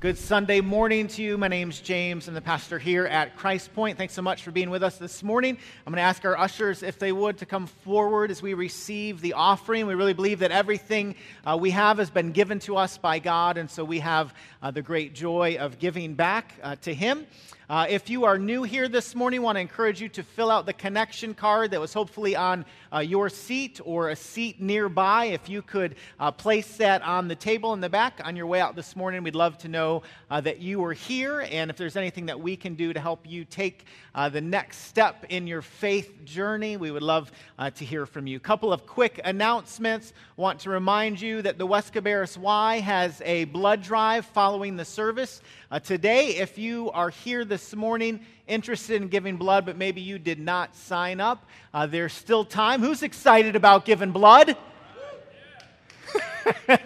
Good Sunday morning to you. My name's James. I'm the pastor here at Christ Point. Thanks so much for being with us this morning. I'm going to ask our ushers, if they would, to come forward as we receive the offering. We really believe that everything uh, we have has been given to us by God, and so we have uh, the great joy of giving back uh, to Him. Uh, if you are new here this morning, I want to encourage you to fill out the connection card that was hopefully on uh, your seat or a seat nearby. If you could uh, place that on the table in the back on your way out this morning, we'd love to know uh, that you are here and if there's anything that we can do to help you take uh, the next step in your faith journey, we would love uh, to hear from you. A couple of quick announcements. Want to remind you that the West Cabarrus Y has a blood drive following the service. Today, if you are here this morning interested in giving blood, but maybe you did not sign up, uh, there's still time. Who's excited about giving blood?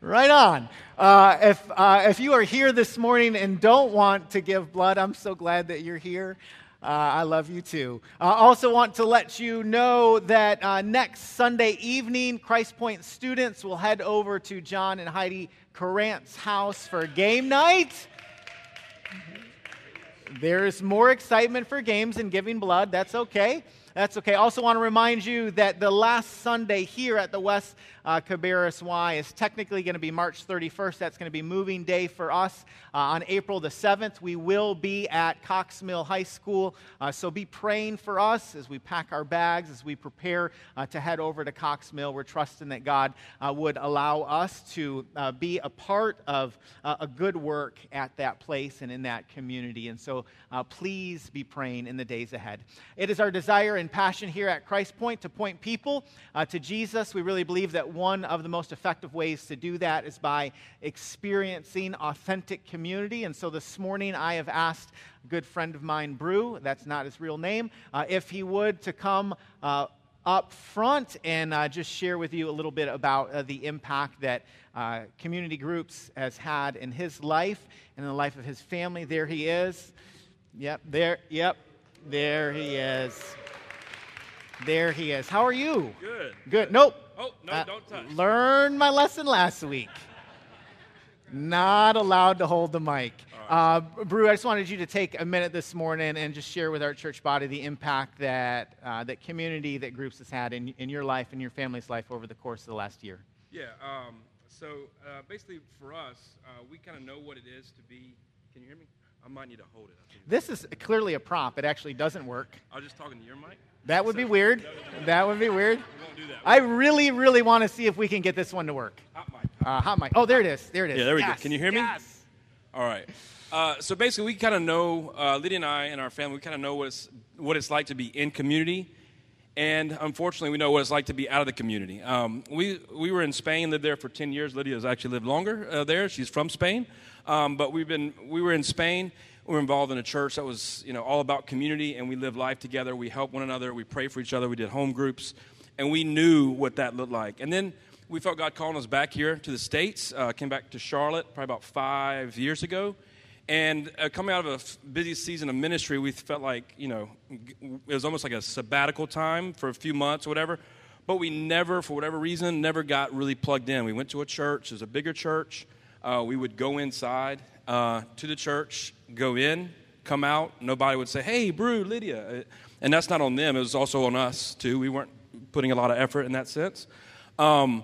right on. Uh, if, uh, if you are here this morning and don't want to give blood, I'm so glad that you're here. Uh, I love you too. I also want to let you know that uh, next Sunday evening, Christ Point students will head over to John and Heidi Corrant's house for game night. There's more excitement for games and giving blood. That's okay. That's okay. Also, want to remind you that the last Sunday here at the West uh, Cabarrus Y is technically going to be March 31st. That's going to be moving day for us. Uh, on April the 7th, we will be at Cox Mill High School. Uh, so be praying for us as we pack our bags, as we prepare uh, to head over to Cox Mill. We're trusting that God uh, would allow us to uh, be a part of a good work at that place and in that community. And so please be praying in the days ahead. It is our desire and passion here at Christ Point to point people to Jesus. We really believe that one of the most effective ways to do that is by experiencing authentic community. And so this morning I have asked a good friend of mine, Brew, that's not his real name, uh, if he would to come. Uh, up front and uh, just share with you a little bit about uh, the impact that uh, community groups has had in his life and in the life of his family. There he is. Yep, there, yep, there he is. There he is. How are you? Good. Good. Nope. Oh, no, uh, don't touch. Learned my lesson last week. Not allowed to hold the mic. Right. Uh, Brew, I just wanted you to take a minute this morning and just share with our church body the impact that uh, that community, that groups has had in, in your life and your family's life over the course of the last year. Yeah. Um, so uh, basically, for us, uh, we kind of know what it is to be. Can you hear me? I might need to hold it. This is clearly a prop. It actually doesn't work. I was just talking to your mic. That would be weird. No, no, no. That would be weird. We won't do that. I really, really want to see if we can get this one to work. Hot mic. Uh, hot mic. Oh, there it is. There it is. Yeah, there we yes. go. Can you hear me? Yes. All right. Uh, so basically, we kind of know uh, Lydia and I and our family. We kind of know what it's what it's like to be in community, and unfortunately, we know what it's like to be out of the community. Um, we we were in Spain, lived there for ten years. Lydia has actually lived longer uh, there. She's from Spain, um, but we've been we were in Spain. We were involved in a church that was you know all about community and we lived life together. We helped one another. We prayed for each other. We did home groups. And we knew what that looked like. And then we felt god calling us back here to the states. Uh, came back to charlotte probably about five years ago. And uh, coming out of a busy season of ministry we felt like you know it was almost like a sabbatical time for a few months or whatever. But we never for whatever reason never got really plugged in. We went to a church. It was a bigger church uh, we would go inside uh, to the church, go in, come out. Nobody would say, hey, Brew, Lydia. Uh, and that's not on them, it was also on us, too. We weren't putting a lot of effort in that sense. Um,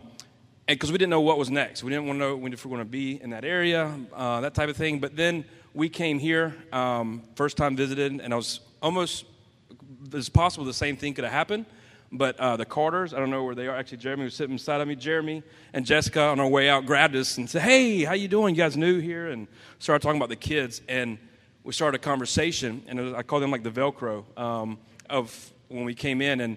and because we didn't know what was next. We didn't want to know if we were going to be in that area, uh, that type of thing. But then we came here, um, first time visited, and I was almost, it's possible the same thing could have happened. But uh, the Carters, I don't know where they are. Actually, Jeremy was sitting beside of me. Jeremy and Jessica on our way out grabbed us and said, "Hey, how you doing? You guys new here?" And started talking about the kids. And we started a conversation, and was, I call them like the Velcro um, of when we came in, and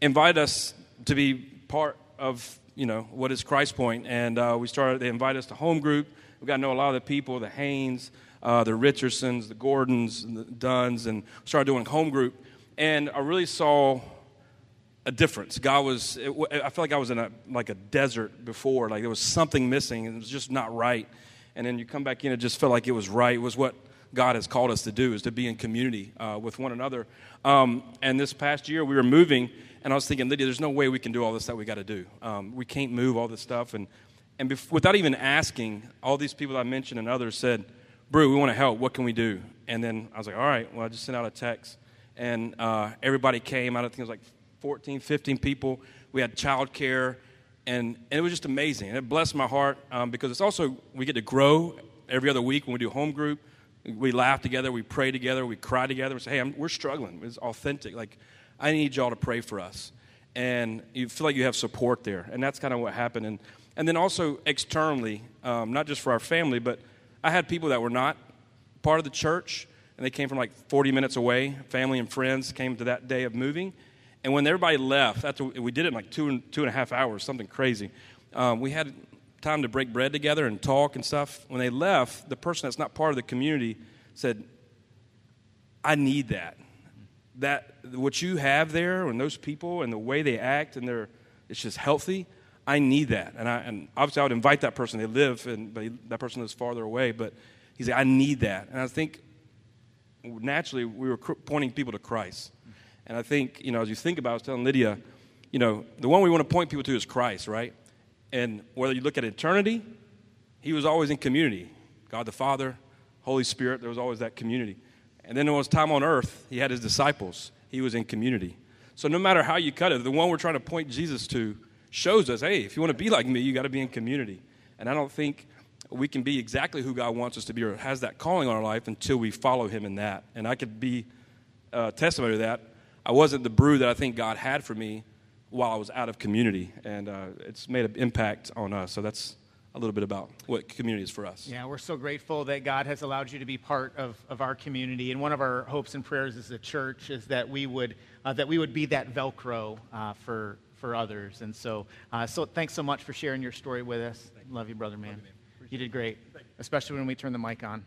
invited us to be part of you know what is Christ Point. And uh, we started. They invited us to home group. We got to know a lot of the people, the Haynes, uh, the Richardsons, the Gordons, and the Duns, and started doing home group. And I really saw a difference. God was, it, I felt like I was in a, like a desert before, like there was something missing and it was just not right. And then you come back in, it just felt like it was right. It was what God has called us to do, is to be in community uh, with one another. Um, and this past year, we were moving, and I was thinking, Lydia, there's no way we can do all this that we got to do. Um, we can't move all this stuff. And And bef- without even asking, all these people I mentioned and others said, Brew, we want to help. What can we do? And then I was like, all right, well, I just sent out a text. And uh, everybody came. I don't think it was like 14, 15 people. We had childcare. And, and it was just amazing. And it blessed my heart um, because it's also, we get to grow every other week when we do home group. We laugh together, we pray together, we cry together. We say, hey, I'm, we're struggling. It's authentic. Like, I need y'all to pray for us. And you feel like you have support there. And that's kind of what happened. And, and then also externally, um, not just for our family, but I had people that were not part of the church, and they came from like 40 minutes away. Family and friends came to that day of moving. And when everybody left, after we did it in like two and, two and a half hours, something crazy, um, we had time to break bread together and talk and stuff. When they left, the person that's not part of the community said, I need that. That what you have there and those people and the way they act and they're it's just healthy. I need that. And, I, and obviously I would invite that person. They live and but he, that person lives farther away, but he said, I need that. And I think naturally we were pointing people to Christ. And I think, you know, as you think about I was telling Lydia, you know, the one we want to point people to is Christ, right? And whether you look at eternity, he was always in community. God the Father, Holy Spirit, there was always that community. And then there was time on earth, he had his disciples. He was in community. So no matter how you cut it, the one we're trying to point Jesus to shows us, hey, if you want to be like me, you got to be in community. And I don't think we can be exactly who God wants us to be or has that calling on our life until we follow him in that. And I could be a testimony to that. I wasn't the brew that I think God had for me while I was out of community, and uh, it's made an impact on us. So that's a little bit about what community is for us. Yeah, we're so grateful that God has allowed you to be part of, of our community. And one of our hopes and prayers as a church is that we would, uh, that we would be that Velcro uh, for, for others. And so, uh, so thanks so much for sharing your story with us. Love you, brother, man. You, you did great, especially when we turn the mic on.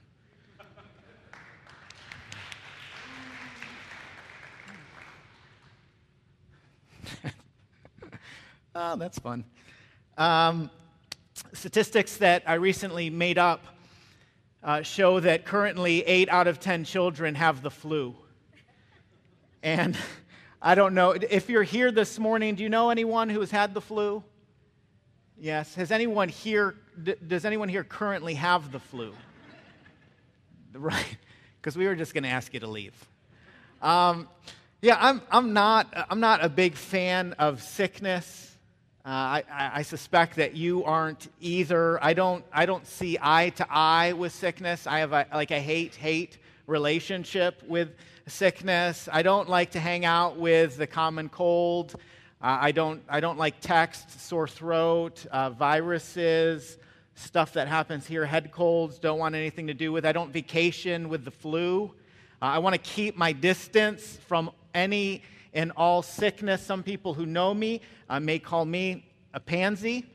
Oh, that's fun. Um, statistics that I recently made up uh, show that currently 8 out of 10 children have the flu. And I don't know, if you're here this morning, do you know anyone who has had the flu? Yes. Has anyone here, does anyone here currently have the flu? Right. Because we were just going to ask you to leave. Um, yeah, I'm, I'm, not, I'm not a big fan of sickness. Uh, I, I, suspect that you aren't either. I don't, I don't see eye to eye with sickness. I have a, like a hate hate relationship with sickness. I don't like to hang out with the common cold. Uh, I, don't, I don't like text, sore throat, uh, viruses, stuff that happens here, head colds, don't want anything to do with. I don't vacation with the flu. Uh, I want to keep my distance from any and all sickness. Some people who know me uh, may call me a pansy.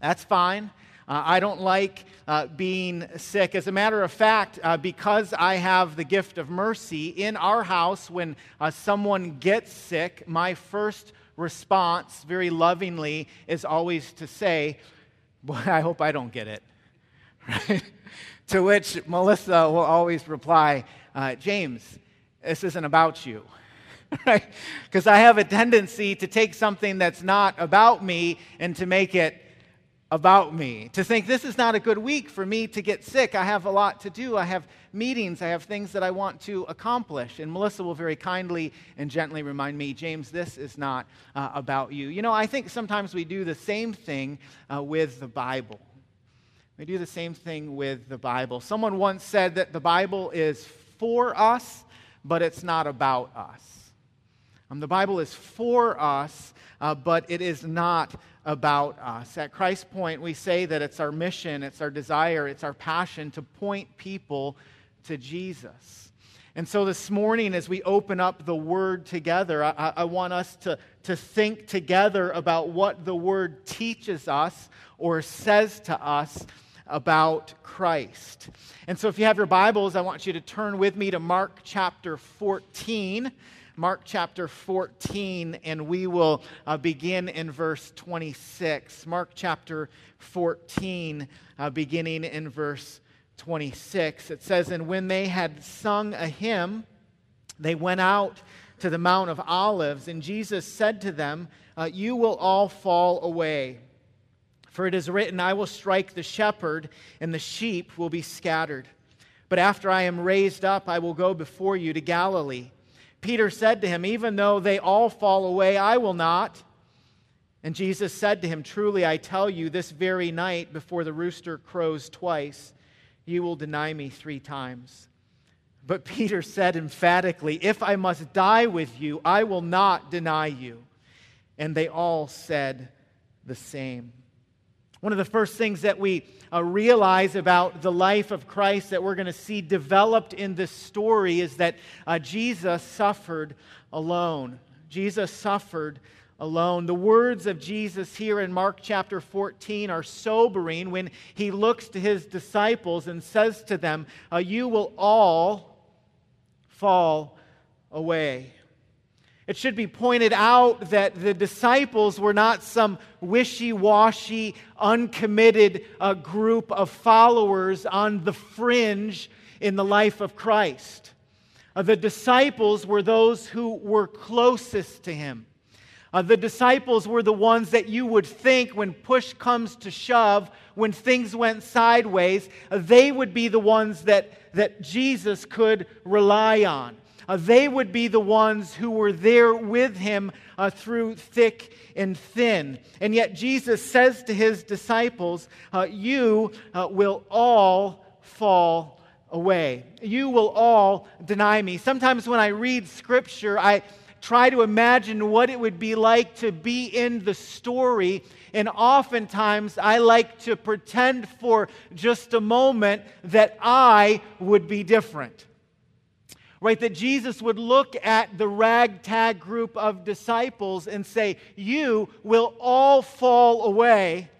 That's fine. Uh, I don't like uh, being sick. As a matter of fact, uh, because I have the gift of mercy, in our house, when uh, someone gets sick, my first response, very lovingly, is always to say, Boy, I hope I don't get it. Right? to which Melissa will always reply, uh, James, this isn't about you. right? Because I have a tendency to take something that's not about me and to make it about me. To think this is not a good week for me to get sick. I have a lot to do. I have meetings. I have things that I want to accomplish. And Melissa will very kindly and gently remind me, James, this is not uh, about you. You know, I think sometimes we do the same thing uh, with the Bible. We do the same thing with the Bible. Someone once said that the Bible is for us, but it's not about us. Um, the Bible is for us, uh, but it is not about us. At Christ Point, we say that it's our mission, it's our desire, it's our passion to point people to Jesus. And so this morning, as we open up the Word together, I, I want us to, to think together about what the Word teaches us or says to us about Christ. And so if you have your Bibles, I want you to turn with me to Mark chapter 14. Mark chapter 14, and we will uh, begin in verse 26. Mark chapter 14, uh, beginning in verse 26. It says, And when they had sung a hymn, they went out to the Mount of Olives, and Jesus said to them, uh, You will all fall away For it is written, I will strike the shepherd, and the sheep will be scattered. But after I am raised up, I will go before you to Galilee. Peter said to him, Even though they all fall away, I will not. And Jesus said to him, Truly I tell you, this very night, before the rooster crows twice, you will deny me three times. But Peter said emphatically, If I must die with you, I will not deny you. And they all said the same. One of the first things that we uh, realize about the life of Christ that we're going to see developed in this story is that uh, Jesus suffered alone. Jesus suffered alone. The words of Jesus here in Mark chapter 14 are sobering when he looks to his disciples and says to them, uh, You will all fall away. It should be pointed out that the disciples were not some wishy washy, uncommitted uh, group of followers on the fringe in the life of Christ. Uh, the disciples were those who were closest to him. Uh, the disciples were the ones that you would think when push comes to shove, when things went sideways, they would be the ones that, that Jesus could rely on. Uh, they would be the ones who were there with him uh, through thick and thin. And yet Jesus says to his disciples, uh, You uh, will all fall away. You will all deny me. Sometimes when I read scripture, I try to imagine what it would be like to be in the story. And oftentimes, I like to pretend for just a moment that I would be different right? That Jesus would look at the ragtag group of disciples and say, You will all fall away.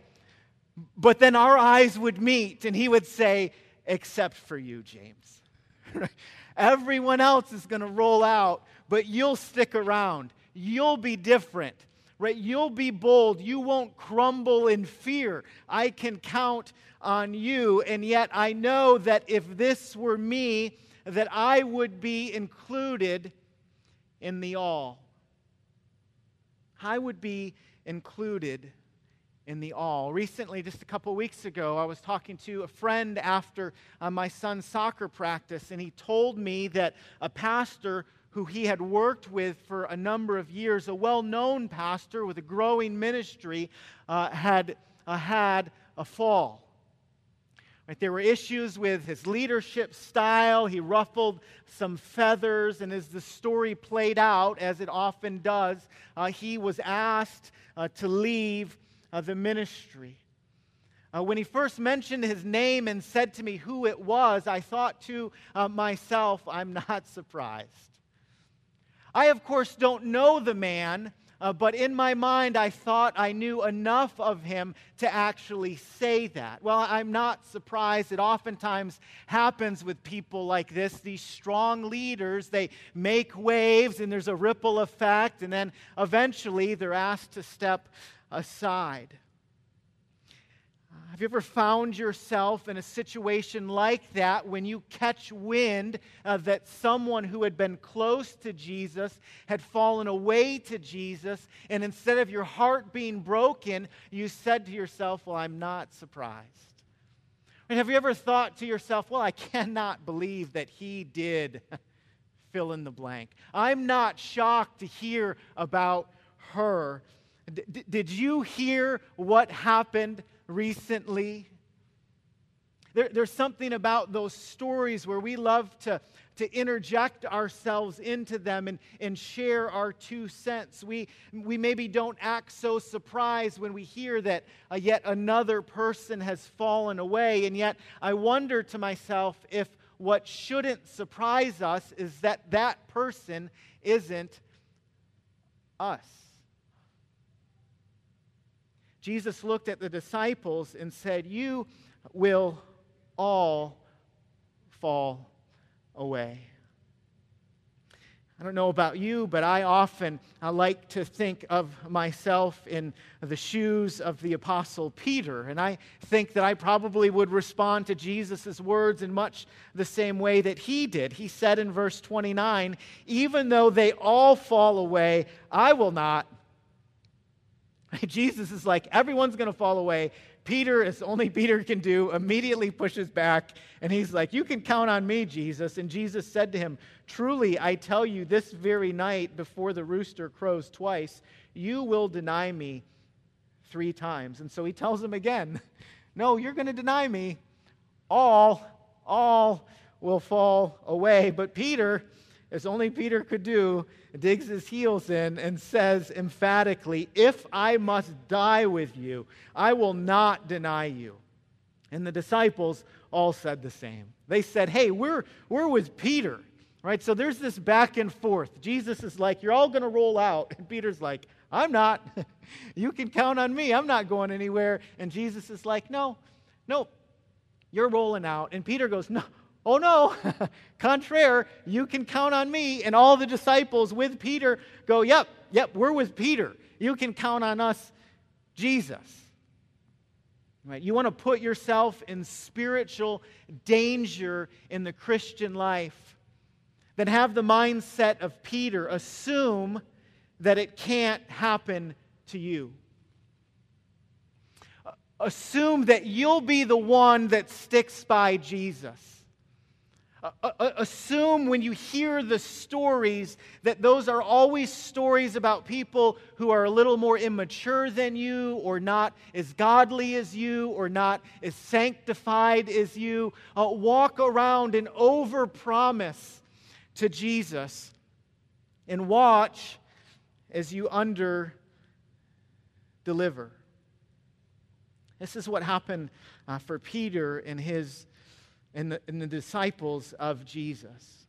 But then our eyes would meet, and he would say, Except for you, James. Everyone else is going to roll out, but you'll stick around. You'll be different right? You'll be bold. You won't crumble in fear. I can count on you. And yet I know that if this were me, that I would be included in the all. I would be included in the all. Recently, just a couple weeks ago, I was talking to a friend after uh, my son's soccer practice, and he told me that a pastor who he had worked with for a number of years, a well known pastor with a growing ministry, uh, had uh, had a fall. Right, there were issues with his leadership style. He ruffled some feathers, and as the story played out, as it often does, uh, he was asked uh, to leave uh, the ministry. Uh, when he first mentioned his name and said to me who it was, I thought to uh, myself, I'm not surprised. I, of course, don't know the man. Uh, but in my mind, I thought I knew enough of him to actually say that. Well, I'm not surprised. It oftentimes happens with people like this. These strong leaders, they make waves and there's a ripple effect, and then eventually they're asked to step aside. Have you ever found yourself in a situation like that when you catch wind uh, that someone who had been close to Jesus had fallen away to Jesus, and instead of your heart being broken, you said to yourself, Well, I'm not surprised? And have you ever thought to yourself, Well, I cannot believe that he did fill in the blank? I'm not shocked to hear about her. D- did you hear what happened? recently. There, there's something about those stories where we love to, to interject ourselves into them and, and share our two cents. We, we maybe don't act so surprised when we hear that uh, yet another person has fallen away. And yet I wonder to myself if what shouldn't surprise us is that that person isn't us. Jesus looked at the disciples and said, You will all fall away. I don't know about you, but I often I like to think of myself in the shoes of the Apostle Peter. And I think that I probably would respond to Jesus' words in much the same way that he did. He said in verse 29 Even though they all fall away, I will not Jesus is like, everyone's going to fall away. Peter, as only Peter can do, immediately pushes back and he's like, You can count on me, Jesus. And Jesus said to him, Truly, I tell you, this very night before the rooster crows twice, you will deny me three times. And so he tells him again, No, you're going to deny me. All, all will fall away. But Peter, as only Peter could do, digs his heels in and says emphatically, If I must die with you, I will not deny you. And the disciples all said the same. They said, Hey, we're, we're with Peter. Right? So there's this back and forth. Jesus is like, You're all going to roll out. And Peter's like, I'm not. you can count on me. I'm not going anywhere. And Jesus is like, No, no, you're rolling out. And Peter goes, No, Oh no, contraire, you can count on me. And all the disciples with Peter go, Yep, yep, we're with Peter. You can count on us, Jesus. Right? You want to put yourself in spiritual danger in the Christian life, then have the mindset of Peter. Assume that it can't happen to you. Assume that you'll be the one that sticks by Jesus assume when you hear the stories that those are always stories about people who are a little more immature than you, or not as godly as you, or not as sanctified as you. Uh, walk around and overpromise to Jesus and watch as you under deliver. This is what happened uh, for Peter in his and the, and the disciples of Jesus.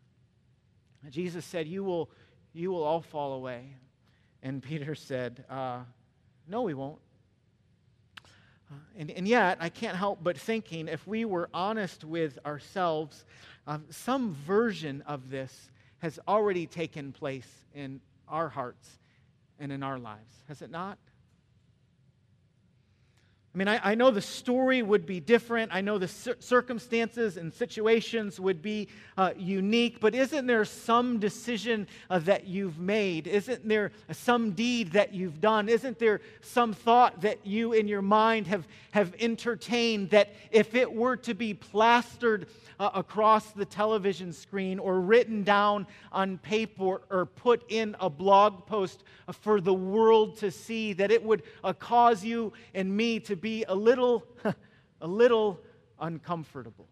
Jesus said, You will, you will all fall away. And Peter said, uh, No, we won't. Uh, and, and yet, I can't help but thinking if we were honest with ourselves, uh, some version of this has already taken place in our hearts and in our lives, has it not? I mean, I, I, know the story would be different. I know the cir- circumstances and situations would be uh, unique, but isn't there some decision uh, that you've made? Isn't there some deed that you've done? Isn't there some thought that you in your mind have, have entertained that if it were to be plastered uh, across the television screen or written down on paper or put in a blog post for the world to see, that it would uh, cause you and me to be a little, a little uncomfortable.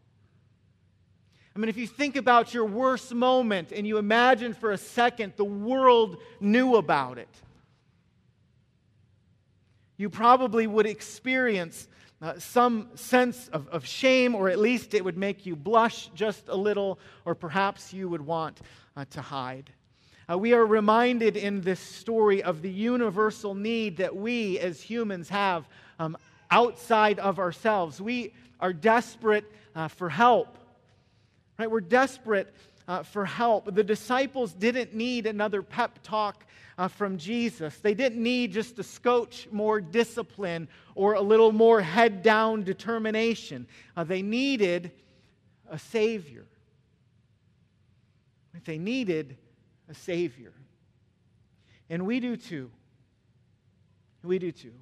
I mean, if you think about your worst moment and you imagine for a second the world knew about it, you probably would experience uh, some sense of, of shame, or at least it would make you blush just a little, or perhaps you would want uh, to hide. Uh, we are reminded in this story of the universal need that we as humans have um, outside of ourselves. We are desperate uh, for help. Right? We're desperate uh, for help. The disciples didn't need another pep talk uh, from Jesus. They didn't need just a scotch more discipline or a little more head down determination. Uh, they needed a Savior. They needed a Savior. And we do too. We do too.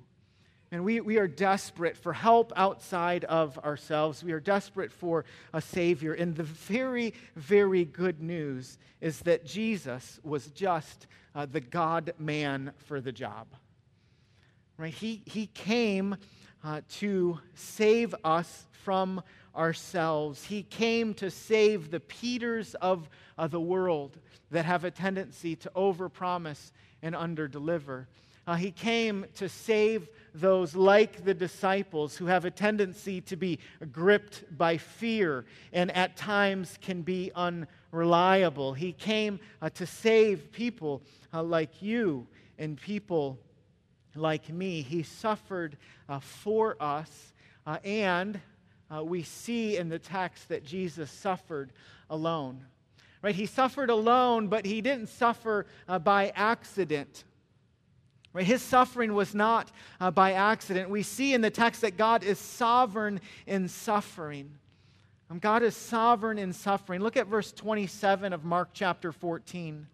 And we, we are desperate for help outside of ourselves. We are desperate for a Savior. And the very, very good news is that Jesus was just uh, the God man for the job. Right? He, he came uh, to save us from ourselves. He came to save the Peters of uh, the world that have a tendency to overpromise and underdeliver. Uh, he came to save those like the disciples who have a tendency to be gripped by fear and at times can be unreliable. He came uh, to save people uh, like you and people like me. He suffered uh, for us, uh, and uh, we see in the text that Jesus suffered alone. Right? He suffered alone, but he didn't suffer uh, by accident. Right? His suffering was not uh, by accident. We see in the text that God is sovereign in suffering. Um, God is sovereign in suffering. Look at verse 27 of Mark chapter 14.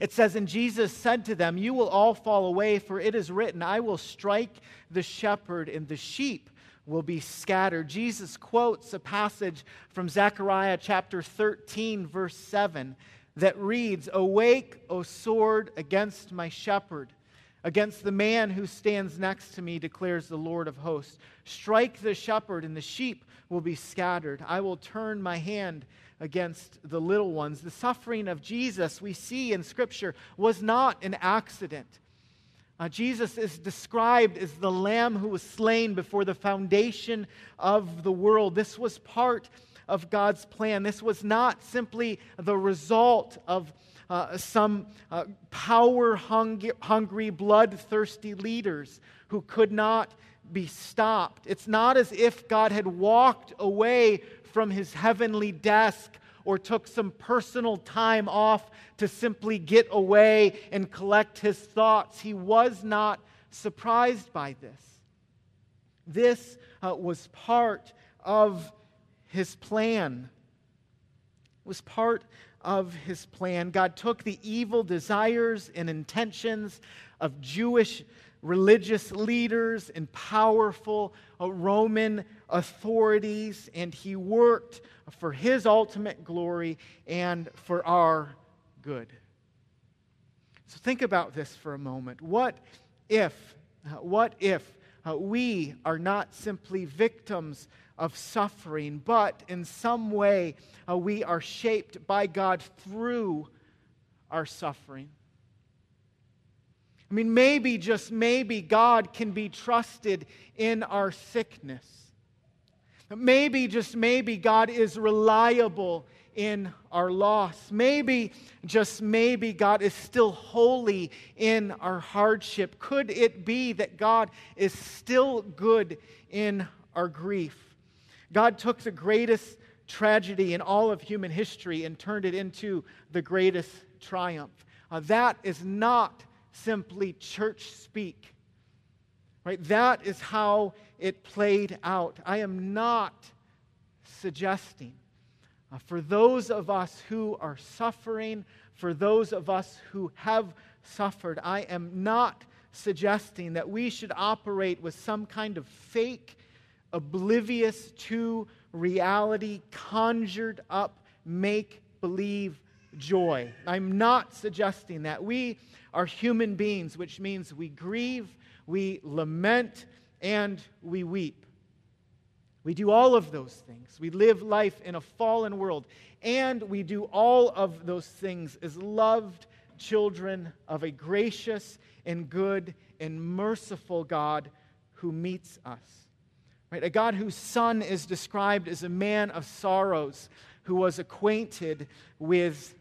It says, And Jesus said to them, You will all fall away, for it is written, I will strike the shepherd, and the sheep will be scattered. Jesus quotes a passage from Zechariah chapter 13, verse 7, that reads, Awake, O sword, against my shepherd. Against the man who stands next to me, declares the Lord of hosts. Strike the shepherd, and the sheep will be scattered. I will turn my hand against the little ones. The suffering of Jesus, we see in Scripture, was not an accident. Uh, Jesus is described as the lamb who was slain before the foundation of the world. This was part of God's plan. This was not simply the result of uh, some uh, power hungry, bloodthirsty leaders who could not be stopped. It's not as if God had walked away from his heavenly desk or took some personal time off to simply get away and collect his thoughts. He was not surprised by this. This uh, was part of his plan. It was part of his plan. God took the evil desires and intentions of Jewish religious leaders and powerful uh, Roman authorities, and he worked for his ultimate glory and for our good. So think about this for a moment. What if, uh, what if uh, we are not simply victims of suffering, but in some way uh, we are shaped by God through our suffering? I mean, maybe, just maybe, God can be trusted in our sickness. Maybe, just maybe, God is reliable in our loss. Maybe, just maybe, God is still holy in our hardship. Could it be that God is still good in our grief? God took the greatest tragedy in all of human history and turned it into the greatest triumph. Uh, that is not simply church speak. Right? That is how it played out. I am not suggesting uh, for those of us who are suffering, for those of us who have suffered, I am not suggesting that we should operate with some kind of fake, oblivious to reality, conjured up, make believe joy. I'm not suggesting that. We are human beings, which means we grieve, we lament, and we weep. We do all of those things. We live life in a fallen world, and we do all of those things as loved children of a gracious and good and merciful God who meets us. Right? A God whose son is described as a man of sorrows who was acquainted with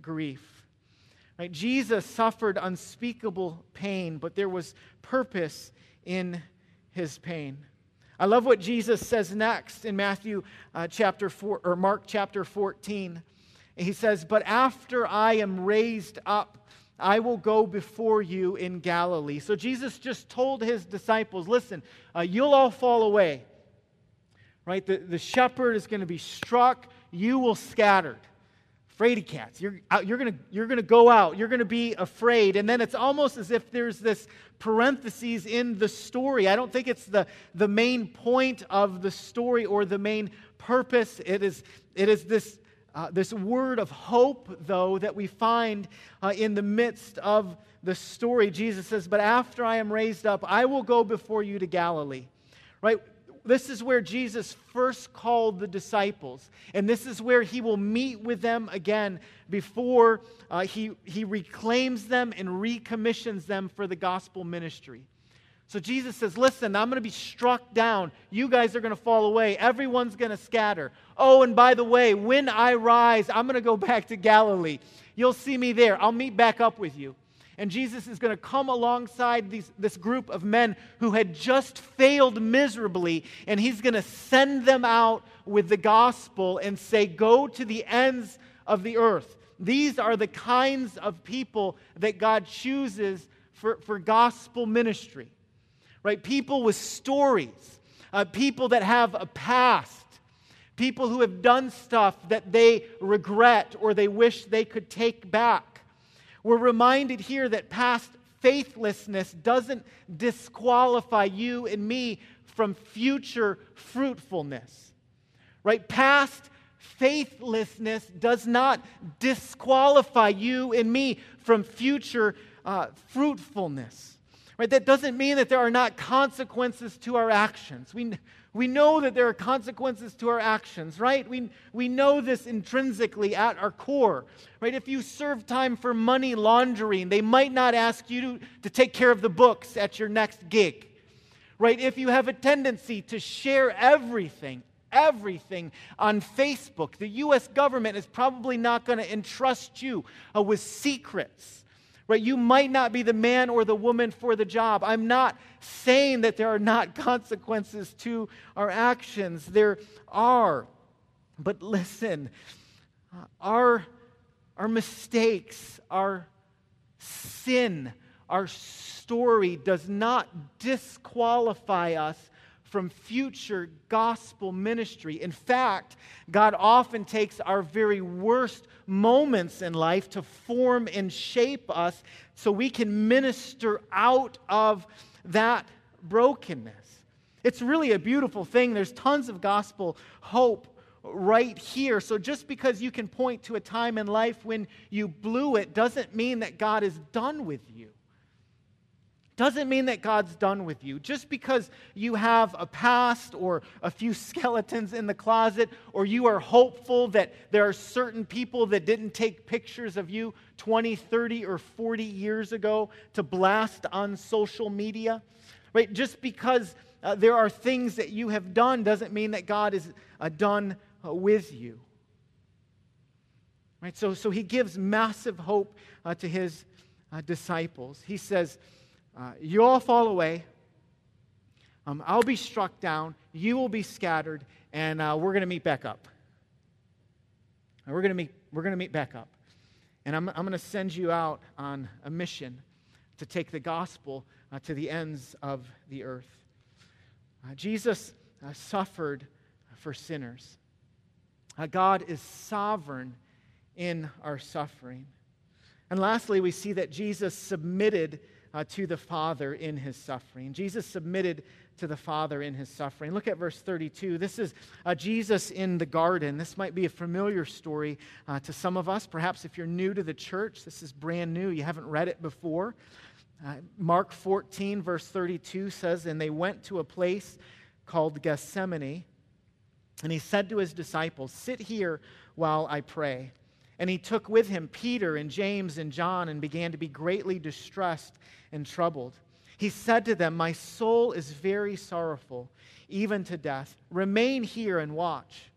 grief. Right? Jesus suffered unspeakable pain, but there was purpose in his pain. I love what Jesus says next in Matthew uh, chapter 4 or Mark chapter 14. He says, "But after I am raised up, I will go before you in Galilee." So Jesus just told his disciples, "Listen, uh, you'll all fall away. Right? The, the shepherd is going to be struck, you will scattered." Fraidy cats. You're, you're going you're gonna go out. You're going to be afraid. And then it's almost as if there's this parentheses in the story. I don't think it's the, the main point of the story or the main purpose. It is, it is this, uh, this word of hope, though, that we find uh, in the midst of the story. Jesus says, But after I am raised up, I will go before you to Galilee. Right? this is where Jesus first called the disciples. And this is where he will meet with them again before uh, he, he reclaims them and recommissions them for the gospel ministry. So Jesus says, Listen, I'm going to be struck down. You guys are going to fall away. Everyone's going to scatter. Oh, and by the way, when I rise, I'm going to go back to Galilee. You'll see me there. I'll meet back up with you. And Jesus is going to come alongside these, this group of men who had just failed miserably, and he's going to send them out with the gospel and say, Go to the ends of the earth. These are the kinds of people that God chooses for, for gospel ministry, right? People with stories, uh, people that have a past, people who have done stuff that they regret or they wish they could take back We're reminded here that past faithlessness doesn't disqualify you and me from future fruitfulness. Right? Past faithlessness does not disqualify you and me from future uh, fruitfulness. Right? That doesn't mean that there are not consequences to our actions. We, we know that there are consequences to our actions, right? We, we know this intrinsically at our core, right? If you serve time for money laundering, they might not ask you to, to take care of the books at your next gig, right? If you have a tendency to share everything, everything on Facebook, the U.S. government is probably not going to entrust you uh, with secrets Right? You might not be the man or the woman for the job. I'm not saying that there are not consequences to our actions. There are. But listen, our, our mistakes, our sin, our story does not disqualify us from future gospel ministry. In fact, God often takes our very worst moments in life to form and shape us so we can minister out of that brokenness. It's really a beautiful thing. There's tons of gospel hope right here. So just because you can point to a time in life when you blew it doesn't mean that God is done with you doesn't mean that God's done with you. Just because you have a past or a few skeletons in the closet, or you are hopeful that there are certain people that didn't take pictures of you 20, 30, or 40 years ago to blast on social media, right? Just because uh, there are things that you have done doesn't mean that God is uh, done uh, with you. Right? So, so he gives massive hope uh, to his uh, disciples. He says, uh, you all fall away. Um, I'll be struck down. You will be scattered, and uh, we're going to meet back up. And we're going to meet. We're going to meet back up, and I'm, I'm going to send you out on a mission to take the gospel uh, to the ends of the earth. Uh, Jesus uh, suffered for sinners. God is sovereign in our suffering. And lastly, we see that Jesus submitted uh, to the Father in his suffering. Jesus submitted to the Father in his suffering. Look at verse 32. This is uh, Jesus in the garden. This might be a familiar story uh, to some of us. Perhaps if you're new to the church, this is brand new. You haven't read it before. Uh, Mark 14, verse 32 says, And they went to a place called Gethsemane. And he said to his disciples, Sit here while I pray. And he took with him Peter and James and John and began to be greatly distressed and troubled. He said to them, My soul is very sorrowful, even to death. Remain here and watch.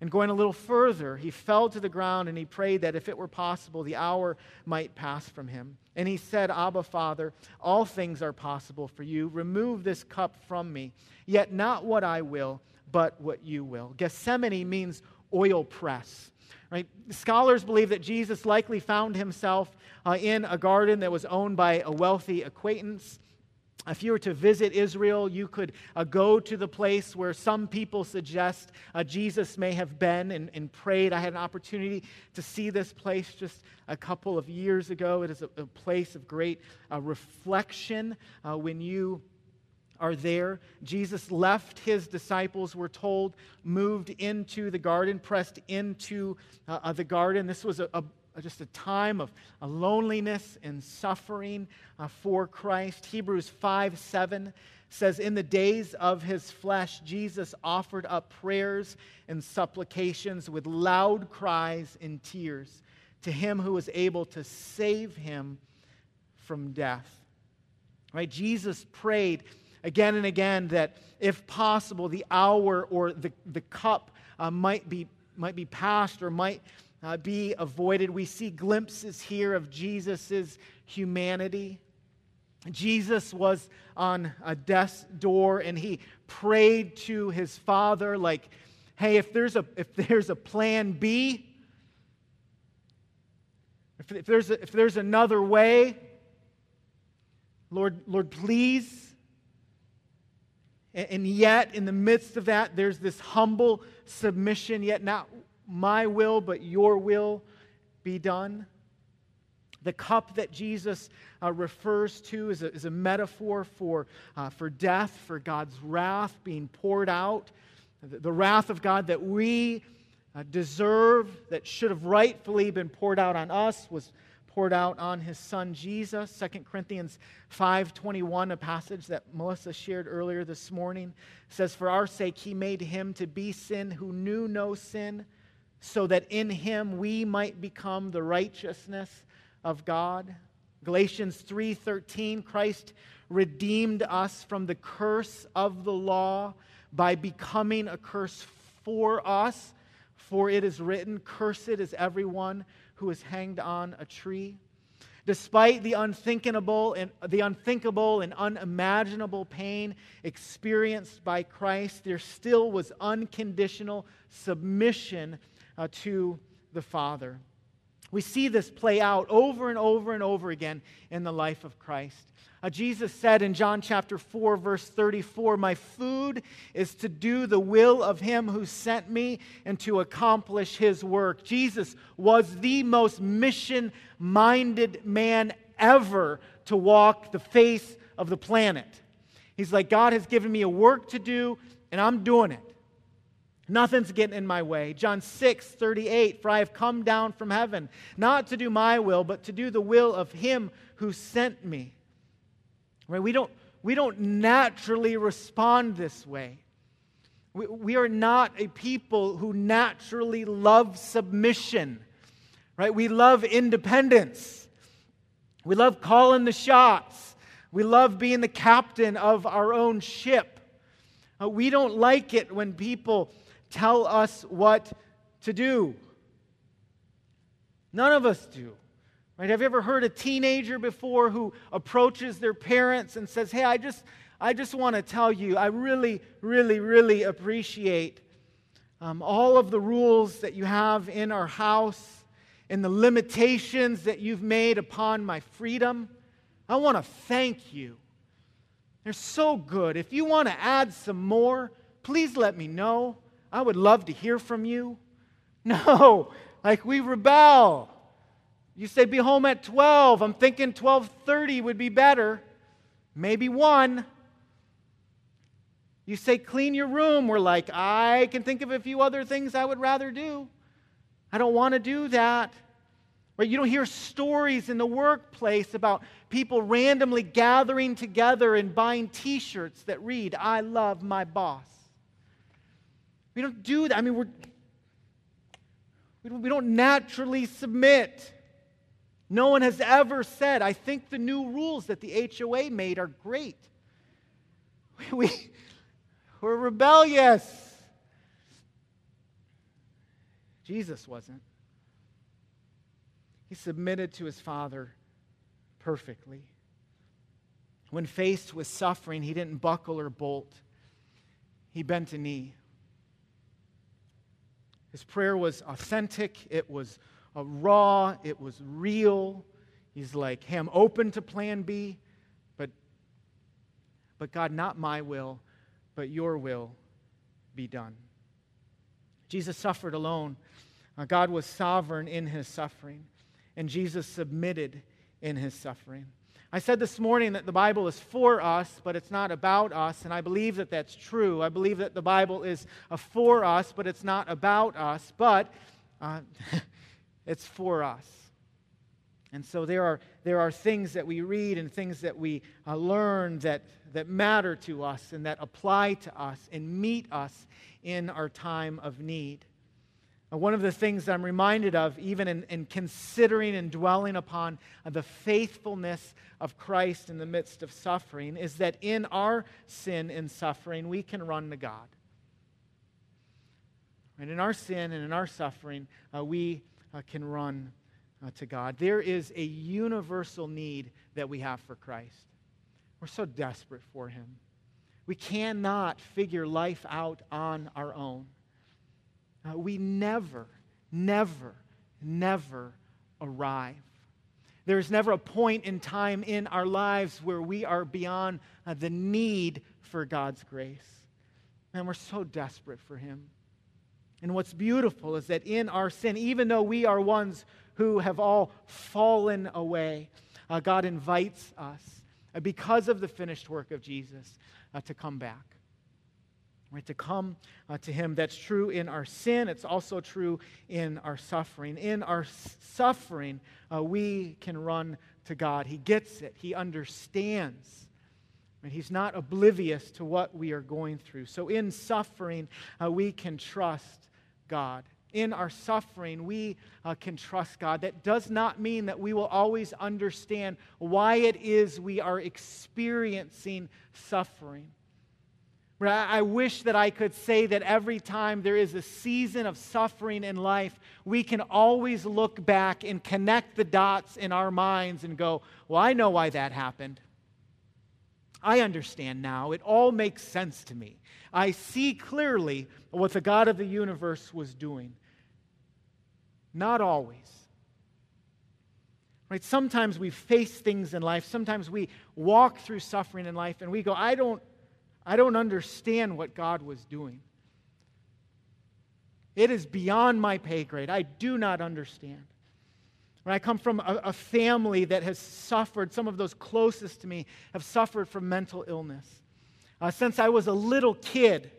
And going a little further, he fell to the ground and he prayed that if it were possible, the hour might pass from him. And he said, Abba, Father, all things are possible for you. Remove this cup from me. Yet not what I will, but what you will. Gethsemane means oil press. Right? Scholars believe that Jesus likely found himself uh, in a garden that was owned by a wealthy acquaintance. If you were to visit Israel, you could uh, go to the place where some people suggest uh, Jesus may have been and, and, prayed. I had an opportunity to see this place just a couple of years ago. It is a, a place of great uh, reflection uh, when you are there. Jesus left his disciples, we're told, moved into the garden, pressed into uh, uh, the garden. This was a, a just a time of loneliness and suffering uh, for Christ. Hebrews 5 7 says, In the days of his flesh, Jesus offered up prayers and supplications with loud cries and tears to him who was able to save him from death. Right? Jesus prayed again and again that if possible, the hour or the, the cup uh, might, be, might be passed or might uh, be avoided. We see glimpses here of Jesus' humanity. Jesus was on a death's door and he prayed to his father, like, hey, if there's a, if there's a plan B, if, if, there's a, if there's another way, Lord, Lord, please and yet, in the midst of that, there's this humble submission, yet not my will, but your will be done. The cup that Jesus uh, refers to is a, is a metaphor for, uh, for death, for God's wrath being poured out. The, the wrath of God that we uh, deserve, that should have rightfully been poured out on us, was poured out on his son Jesus. 2 Corinthians 5:21, a passage that Melissa shared earlier this morning, says, For our sake he made him to be sin who knew no sin, so that in him we might become the righteousness of God. Galatians 3:13 Christ redeemed us from the curse of the law by becoming a curse for us for it is written cursed is everyone who is hanged on a tree. Despite the unthinkable and the unthinkable and unimaginable pain experienced by Christ there still was unconditional submission uh, to the Father we see this play out over and over and over again in the life of Christ. Uh, Jesus said in John chapter 4, verse 34, My food is to do the will of him who sent me and to accomplish his work. Jesus was the most mission minded man ever to walk the face of the planet. He's like, God has given me a work to do, and I'm doing it. Nothing's getting in my way. John 6, 38, for I have come down from heaven, not to do my will, but to do the will of him who sent me. Right? We don't, we don't naturally respond this way. We, we are not a people who naturally love submission. Right? We love independence. We love calling the shots. We love being the captain of our own ship. Uh, we don't like it when people tell us what to do. None of us do. Right? Have you ever heard a teenager before who approaches their parents and says, Hey, I just, I just want to tell you, I really, really, really appreciate um, all of the rules that you have in our house and the limitations that you've made upon my freedom. I want to thank you. They're so good. If you want to add some more, please let me know. I would love to hear from you. No, like we rebel. You say be home at 12. I'm thinking 12:30 would be better. Maybe 1. You say clean your room. We're like, I can think of a few other things I would rather do. I don't want to do that. Right? You don't hear stories in the workplace about people randomly gathering together and buying t shirts that read, I love my boss. We don't do that. I mean, we're, we don't, we don't naturally submit. No one has ever said, I think the new rules that the HOA made are great. We, we're rebellious. Jesus wasn't. He submitted to his Father perfectly. When faced with suffering, he didn't buckle or bolt, he bent a knee. His prayer was authentic, it was uh, raw, it was real. He's like, hey, I'm open to plan B, but, but God, not my will, but your will be done. Jesus suffered alone. Uh, God was sovereign in his suffering, and Jesus submitted in his suffering. I said this morning that the Bible is for us, but it's not about us, and I believe that that's true. I believe that the Bible is for us, but it's not about us, but uh, it's for us. And so there are, there are things that we read and things that we uh, learn that, that matter to us and that apply to us and meet us in our time of need. One of the things I'm reminded of, even in, in considering and dwelling upon the faithfulness of Christ in the midst of suffering, is that in our sin and suffering, we can run to God. And in our sin and in our suffering, uh, we uh, can run uh, to God. There is a universal need that we have for Christ. We're so desperate for Him. We cannot figure life out on our own. Uh, we never, never, never arrive. There is never a point in time in our lives where we are beyond uh, the need for God's grace. And we're so desperate for Him. And what's beautiful is that in our sin, even though we are ones who have all fallen away, uh, God invites us, uh, because of the finished work of Jesus, uh, to come back. Right, to come uh, to Him. That's true in our sin. It's also true in our suffering. In our suffering, uh, we can run to God. He gets it, He understands. Right? He's not oblivious to what we are going through. So in suffering, uh, we can trust God. In our suffering, we uh, can trust God. That does not mean that we will always understand why it is we are experiencing suffering. I wish that I could say that every time there is a season of suffering in life, we can always look back and connect the dots in our minds and go, Well, I know why that happened. I understand now. It all makes sense to me. I see clearly what the God of the universe was doing. Not always. Right? Sometimes we face things in life, sometimes we walk through suffering in life, and we go, I don't I don't understand what God was doing. It is beyond my pay grade. I do not understand. When I come from a, a, family that has suffered, some of those closest to me have suffered from mental illness. Uh, since I was a little kid,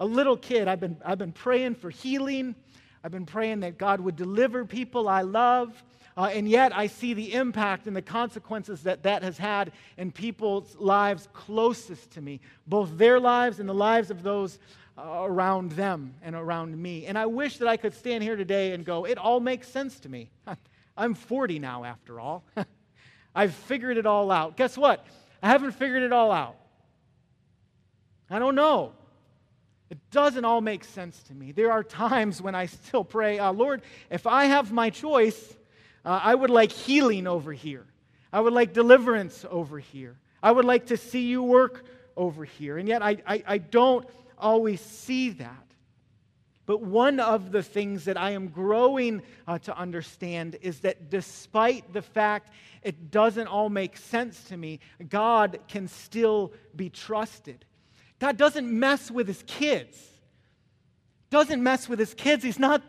a little kid, I've been, I've been praying for healing. I've been praying that God would deliver people I love. Uh, and yet I see the impact and the consequences that that has had in people's lives closest to me, both their lives and the lives of those uh, around them and around me. And I wish that I could stand here today and go, it all makes sense to me. I'm 40 now, after all. I've figured it all out. Guess what? I haven't figured it all out. I don't know. It doesn't all make sense to me. There are times when I still pray, uh, Lord, if I have my choice, uh, I would like healing over here. I would like deliverance over here. I would like to see you work over here. And yet I, I, I don't always see that. But one of the things that I am growing uh, to understand is that despite the fact it doesn't all make sense to me, God can still be trusted. God doesn't mess with his kids. Doesn't mess with his kids. He's not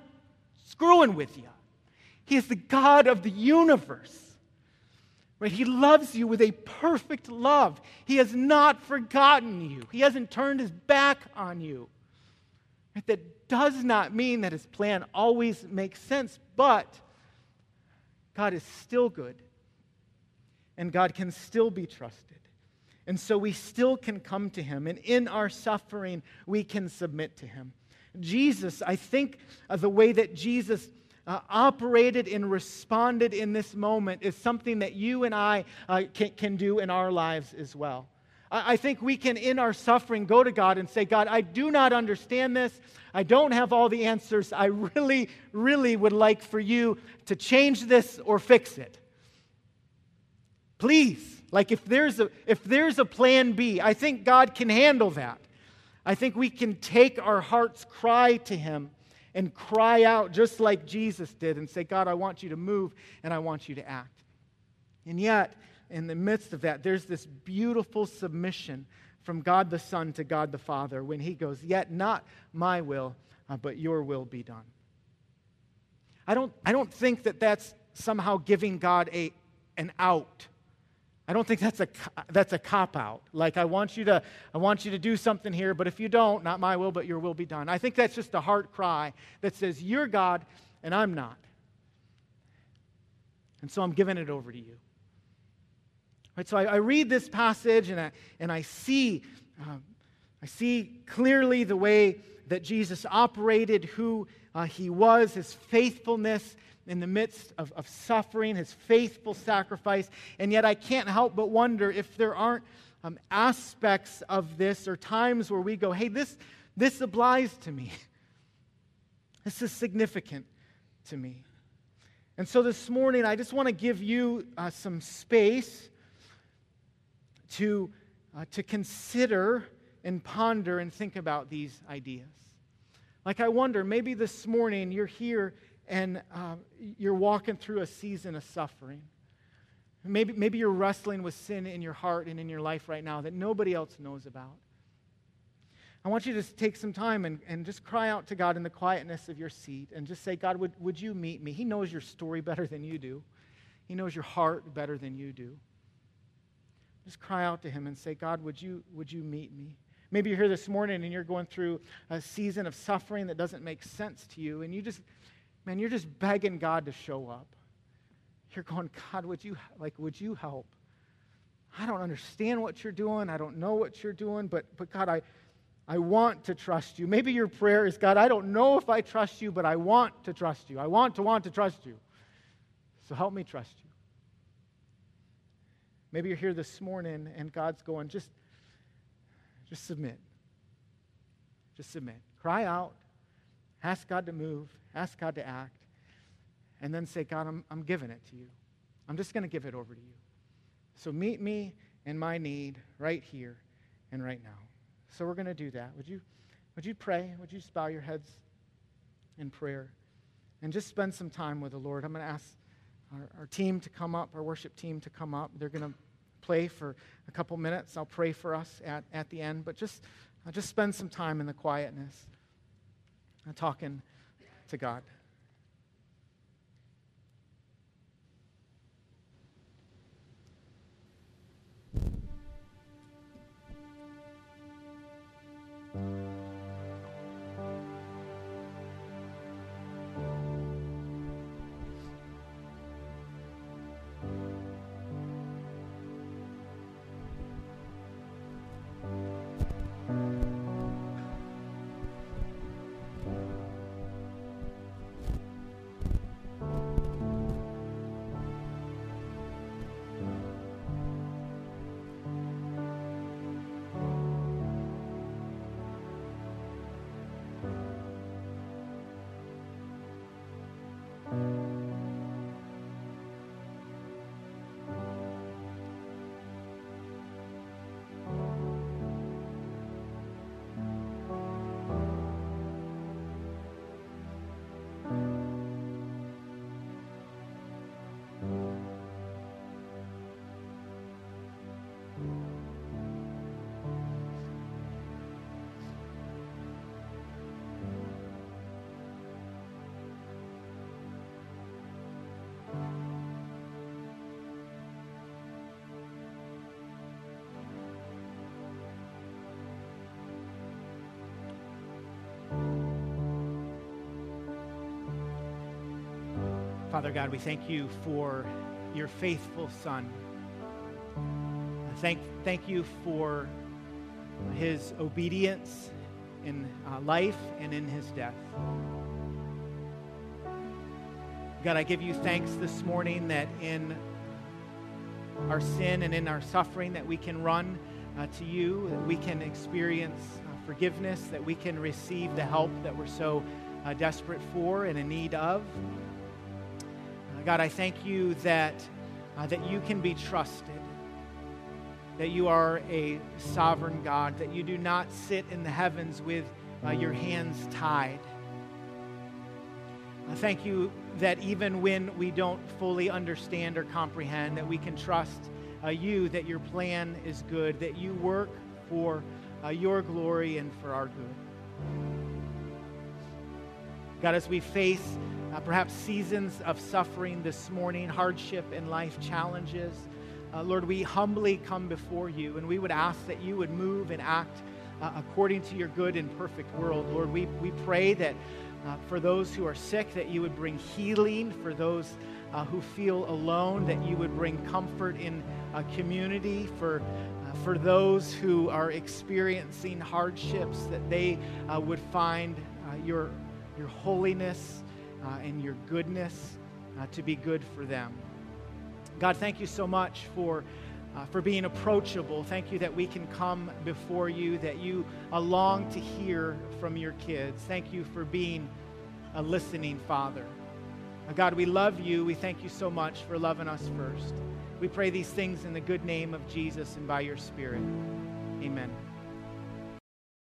screwing with you. He is the God of the universe. Right? He loves you with a perfect love. He has not forgotten you. He hasn't turned his back on you. Right? That does not mean that his plan always makes sense, but God is still good. And God can still be trusted. And so we still can come to him. And in our suffering, we can submit to him. Jesus, I think the way that Jesus uh, operated and responded in this moment is something that you and I uh, can, can do in our lives as well. I, I think we can, in our suffering, go to God and say, God, I do not understand this. I don't have all the answers. I really, really would like for you to change this or fix it. Please, like if there's a if there's a plan B, I think God can handle that. I think we can take our heart's cry to him and cry out just like Jesus did and say, God, I want you to move and I want you to act. And yet, in the midst of that, there's this beautiful submission from God the Son to God the Father when he goes, Yet not my will, uh, but your will be done. I don't, I don't think that that's somehow giving God a, an out I don't think that's a, that's a cop out. Like, I want, you to, I want you to do something here, but if you don't, not my will, but your will be done. I think that's just a heart cry that says, You're God and I'm not. And so I'm giving it over to you. Right, so I, I read this passage and I, and I see, um, I see clearly the way that Jesus operated, who uh, he was, his faithfulness, in the midst of, of suffering, his faithful sacrifice. And yet, I can't help but wonder if there aren't um, aspects of this or times where we go, hey, this, this applies to me. This is significant to me. And so this morning, I just want to give you uh, some space to, uh, to consider and ponder and think about these ideas. Like, I wonder, maybe this morning you're here and uh, you're walking through a season of suffering. Maybe, maybe you're wrestling with sin in your heart and in your life right now that nobody else knows about. I want you to take some time and, and just cry out to God in the quietness of your seat and just say, God, would, would you meet me? He knows your story better than you do, He knows your heart better than you do. Just cry out to Him and say, God, would you, would you meet me? Maybe you're here this morning and you're going through a season of suffering that doesn't make sense to you, and you just, man, you're just begging God to show up. You're going, God, would you, like, would you help? I don't understand what you're doing. I don't know what you're doing, but, but God, I, I want to trust you. Maybe your prayer is, God, I don't know if I trust you, but I want to trust you. I want to want to trust you. So help me trust you. Maybe you're here this morning and God's going, just, just submit. Just submit. Cry out. Ask God to move. Ask God to act. And then say, God, I'm, I'm giving it to you. I'm just going to give it over to you. So meet me in my need right here and right now. So we're going to do that. Would you, would you pray? Would you just bow your heads in prayer and just spend some time with the Lord? I'm going to ask our, our team to come up, our worship team to come up. They're going to play for a couple minutes. I'll pray for us at, at the end, but just, uh, just spend some time in the quietness uh, talking to God. Father God, we thank you for your faithful Son. Thank, thank you for his obedience in uh, life and in his death. God, I give you thanks this morning that in our sin and in our suffering that we can run uh, to you, that we can experience uh, forgiveness, that we can receive the help that we're so uh, desperate for and in need of. God, I thank you that, uh, that you can be trusted, that you are a sovereign God, that you do not sit in the heavens with uh, your hands tied. I thank you that even when we don't fully understand or comprehend, that we can trust uh, you, that your plan is good, that you work for uh, your glory and for our good. God, as we face uh, perhaps seasons of suffering this morning, hardship in life, challenges. Uh, Lord, we humbly come before you and we would ask that you would move and act uh, according to your good and perfect world. Lord, we, we pray that uh, for those who are sick, that you would bring healing. For those uh, who feel alone, that you would bring comfort in a community. For, uh, for those who are experiencing hardships, that they would find your, your holiness uh, and your goodness uh, to be good for them. God, thank you so much for, uh, for being approachable. Thank you that we can come before you, that you long to hear from your kids. Thank you for being a listening Father. Uh, God, we love you. We thank you so much for loving us first. We pray these things in the good name of Jesus and by your Spirit. Amen.